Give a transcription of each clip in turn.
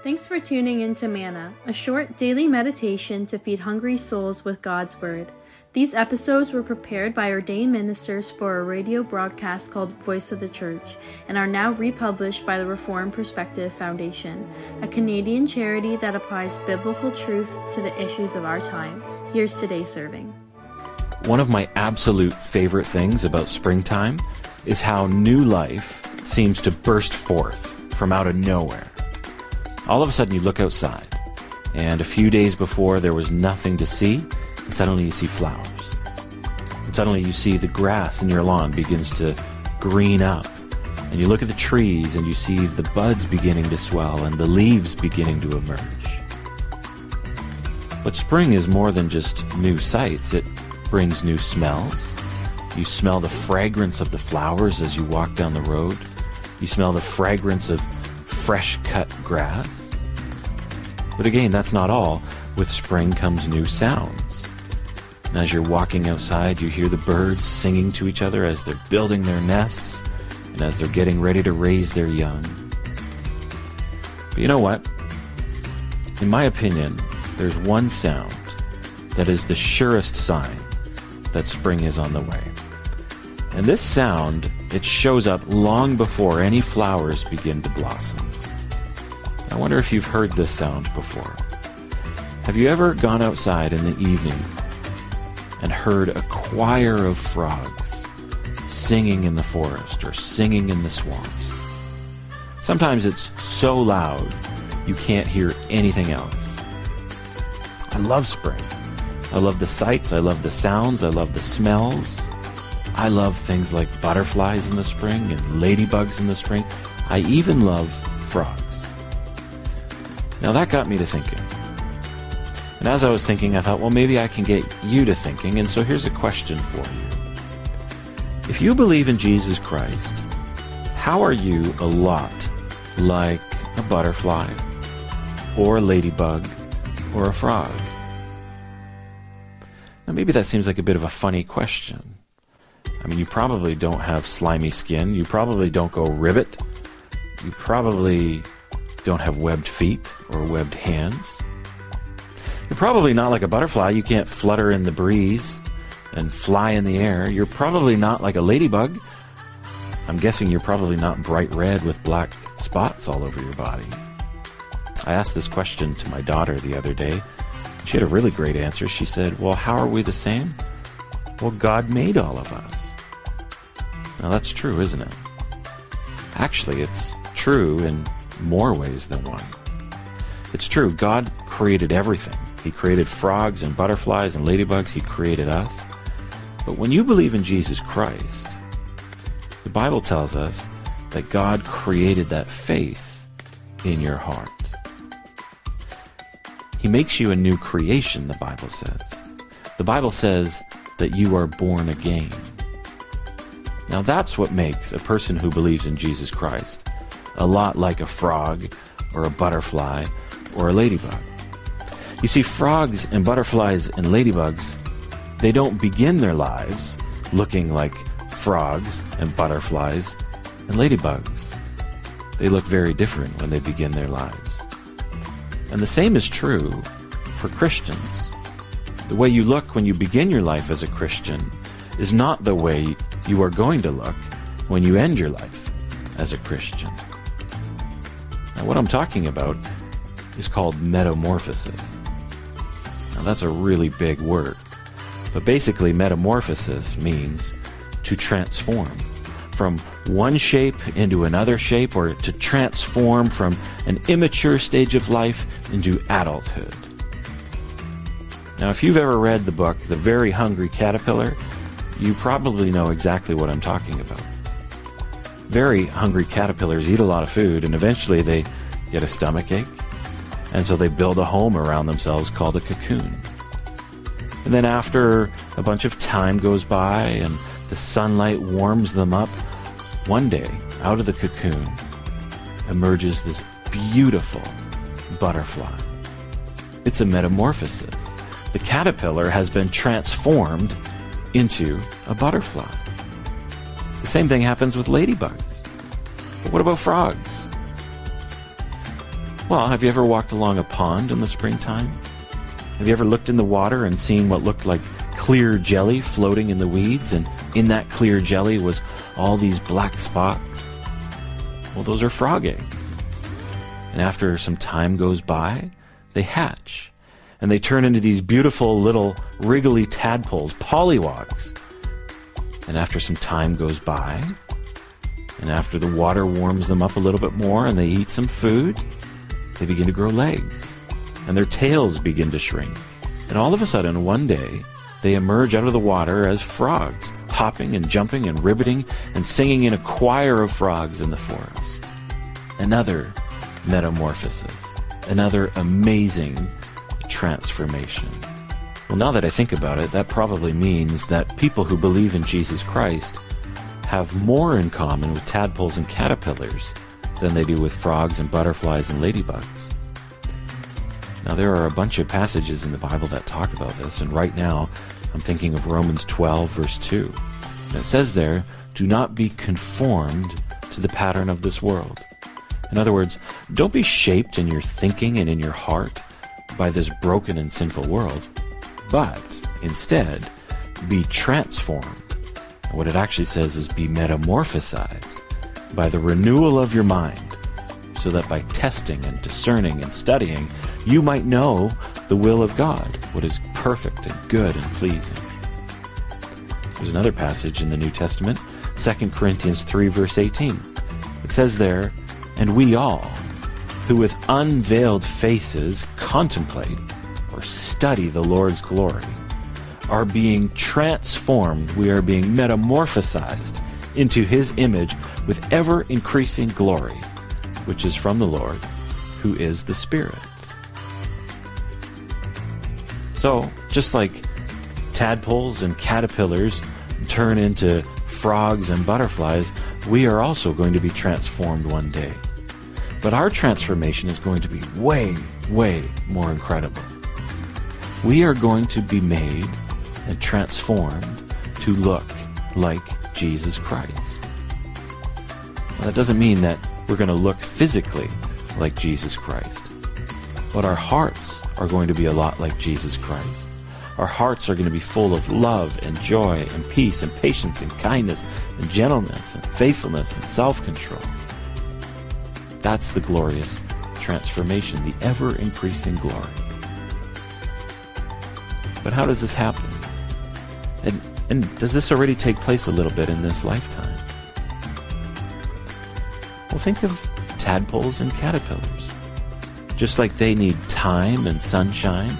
Thanks for tuning in to Manna, a short daily meditation to feed hungry souls with God's Word. These episodes were prepared by ordained ministers for a radio broadcast called Voice of the Church and are now republished by the Reformed Perspective Foundation, a Canadian charity that applies biblical truth to the issues of our time. Here's today's serving. One of my absolute favorite things about springtime is how new life seems to burst forth from out of nowhere. All of a sudden, you look outside, and a few days before there was nothing to see, and suddenly you see flowers. And suddenly you see the grass in your lawn begins to green up. And you look at the trees and you see the buds beginning to swell and the leaves beginning to emerge. But spring is more than just new sights, it brings new smells. You smell the fragrance of the flowers as you walk down the road. You smell the fragrance of fresh cut grass. But again, that's not all. With spring comes new sounds. And as you're walking outside, you hear the birds singing to each other as they're building their nests and as they're getting ready to raise their young. But you know what? In my opinion, there's one sound that is the surest sign that spring is on the way. And this sound, it shows up long before any flowers begin to blossom. I wonder if you've heard this sound before. Have you ever gone outside in the evening and heard a choir of frogs singing in the forest or singing in the swamps. Sometimes it's so loud you can't hear anything else. I love spring. I love the sights, I love the sounds, I love the smells. I love things like butterflies in the spring and ladybugs in the spring. I even love frogs. Now that got me to thinking. And as I was thinking, I thought, well, maybe I can get you to thinking. And so here's a question for you. If you believe in Jesus Christ, how are you a lot like a butterfly, or a ladybug, or a frog? Now, maybe that seems like a bit of a funny question. I mean, you probably don't have slimy skin. You probably don't go ribbit. You probably don't have webbed feet or webbed hands. You're probably not like a butterfly. You can't flutter in the breeze and fly in the air. You're probably not like a ladybug. I'm guessing you're probably not bright red with black spots all over your body. I asked this question to my daughter the other day. She had a really great answer. She said, Well, how are we the same? Well, God made all of us. Now, that's true, isn't it? Actually, it's true in more ways than one. It's true, God created everything. He created frogs and butterflies and ladybugs. He created us. But when you believe in Jesus Christ, the Bible tells us that God created that faith in your heart. He makes you a new creation, the Bible says. The Bible says that you are born again. Now that's what makes a person who believes in Jesus Christ a lot like a frog or a butterfly or a ladybug. You see, frogs and butterflies and ladybugs, they don't begin their lives looking like frogs and butterflies and ladybugs. They look very different when they begin their lives. And the same is true for Christians. The way you look when you begin your life as a Christian is not the way you are going to look when you end your life as a Christian. Now, what I'm talking about is called metamorphosis. Now, that's a really big word. But basically, metamorphosis means to transform from one shape into another shape or to transform from an immature stage of life into adulthood. Now, if you've ever read the book, The Very Hungry Caterpillar, you probably know exactly what I'm talking about. Very hungry caterpillars eat a lot of food and eventually they get a stomach ache and so they build a home around themselves called a cocoon. And then after a bunch of time goes by and the sunlight warms them up, one day, out of the cocoon, emerges this beautiful butterfly. It's a metamorphosis. The caterpillar has been transformed into a butterfly. The same thing happens with ladybugs. But what about frogs? Well, have you ever walked along a pond in the springtime? Have you ever looked in the water and seen what looked like clear jelly floating in the weeds, and in that clear jelly was all these black spots? Well, those are frog eggs. And after some time goes by, they hatch. And they turn into these beautiful little wriggly tadpoles, pollywogs. And after some time goes by, and after the water warms them up a little bit more and they eat some food, they begin to grow legs. And their tails begin to shrink. And all of a sudden, one day, they emerge out of the water as frogs, hopping and jumping and ribbiting and singing in a choir of frogs in the forest. Another metamorphosis, another amazing transformation. Well, now that I think about it, that probably means that people who believe in Jesus Christ have more in common with tadpoles and caterpillars than they do with frogs and butterflies and ladybugs. Now, there are a bunch of passages in the Bible that talk about this, and right now I'm thinking of Romans 12, verse 2. And it says there, Do not be conformed to the pattern of this world. In other words, don't be shaped in your thinking and in your heart by this broken and sinful world, but instead be transformed. What it actually says is be metamorphosized by the renewal of your mind so that by testing and discerning and studying, you might know the will of God, what is perfect and good and pleasing. There's another passage in the New Testament, 2 Corinthians 3, verse 18. It says there, And we all, who with unveiled faces contemplate or study the Lord's glory, are being transformed, we are being metamorphosized into his image with ever increasing glory which is from the Lord, who is the Spirit. So, just like tadpoles and caterpillars turn into frogs and butterflies, we are also going to be transformed one day. But our transformation is going to be way, way more incredible. We are going to be made and transformed to look like Jesus Christ. Now, that doesn't mean that we're going to look physically like Jesus Christ. But our hearts are going to be a lot like Jesus Christ. Our hearts are going to be full of love and joy and peace and patience and kindness and gentleness and faithfulness and self control. That's the glorious transformation, the ever increasing glory. But how does this happen? And, and does this already take place a little bit in this lifetime? Well, think of tadpoles and caterpillars. Just like they need time and sunshine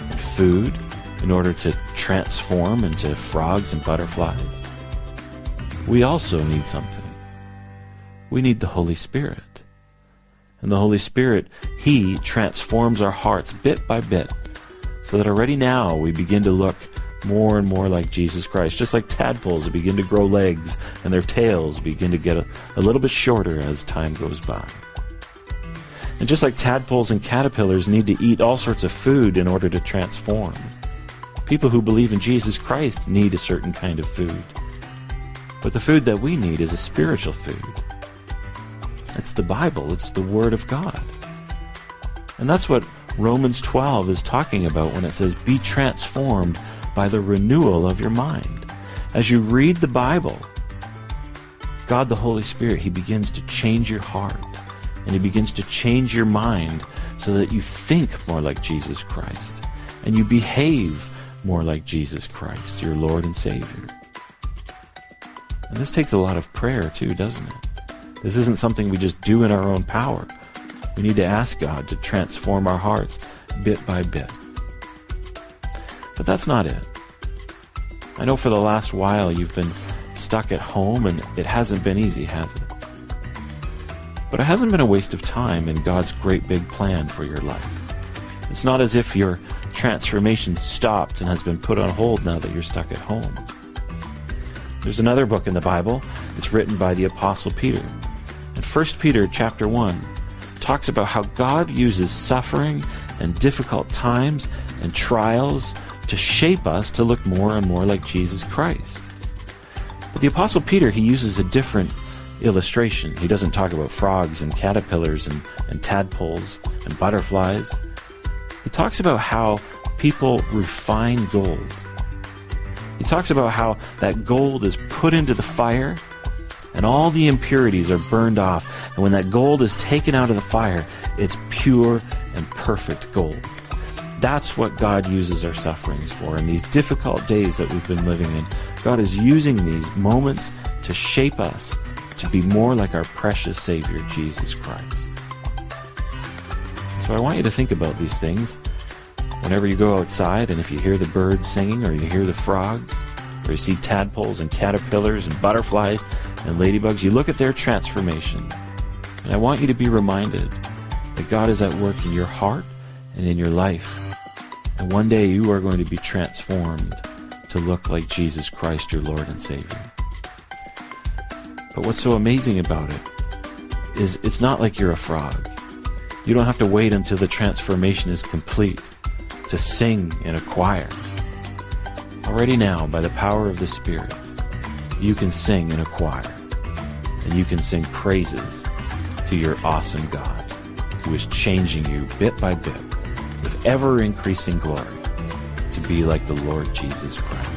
and food in order to transform into frogs and butterflies, we also need something. We need the Holy Spirit. And the Holy Spirit, He transforms our hearts bit by bit so that already now we begin to look more and more like Jesus Christ. Just like tadpoles begin to grow legs and their tails begin to get a, a little bit shorter as time goes by. And just like tadpoles and caterpillars need to eat all sorts of food in order to transform, people who believe in Jesus Christ need a certain kind of food. But the food that we need is a spiritual food. It's the Bible, it's the Word of God. And that's what Romans 12 is talking about when it says, Be transformed by the renewal of your mind. As you read the Bible, God the Holy Spirit, He begins to change your heart and He begins to change your mind so that you think more like Jesus Christ and you behave more like Jesus Christ, your Lord and Savior. And this takes a lot of prayer too, doesn't it? This isn't something we just do in our own power. We need to ask God to transform our hearts bit by bit. But that's not it. I know for the last while you've been stuck at home and it hasn't been easy, has it? But it hasn't been a waste of time in God's great big plan for your life. It's not as if your transformation stopped and has been put on hold now that you're stuck at home. There's another book in the Bible. It's written by the apostle Peter. And 1 Peter chapter 1 talks about how God uses suffering and difficult times and trials to shape us to look more and more like Jesus Christ. But the Apostle Peter, he uses a different illustration. He doesn't talk about frogs and caterpillars and, and tadpoles and butterflies. He talks about how people refine gold. He talks about how that gold is put into the fire and all the impurities are burned off. And when that gold is taken out of the fire, it's pure and perfect gold. That's what God uses our sufferings for. In these difficult days that we've been living in, God is using these moments to shape us to be more like our precious Savior, Jesus Christ. So I want you to think about these things whenever you go outside and if you hear the birds singing or you hear the frogs or you see tadpoles and caterpillars and butterflies and ladybugs, you look at their transformation. And I want you to be reminded that God is at work in your heart and in your life. And one day you are going to be transformed to look like Jesus Christ, your Lord and Savior. But what's so amazing about it is it's not like you're a frog. You don't have to wait until the transformation is complete to sing in a choir. Already now, by the power of the Spirit, you can sing in a choir and you can sing praises to your awesome God who is changing you bit by bit with ever increasing glory to be like the Lord Jesus Christ.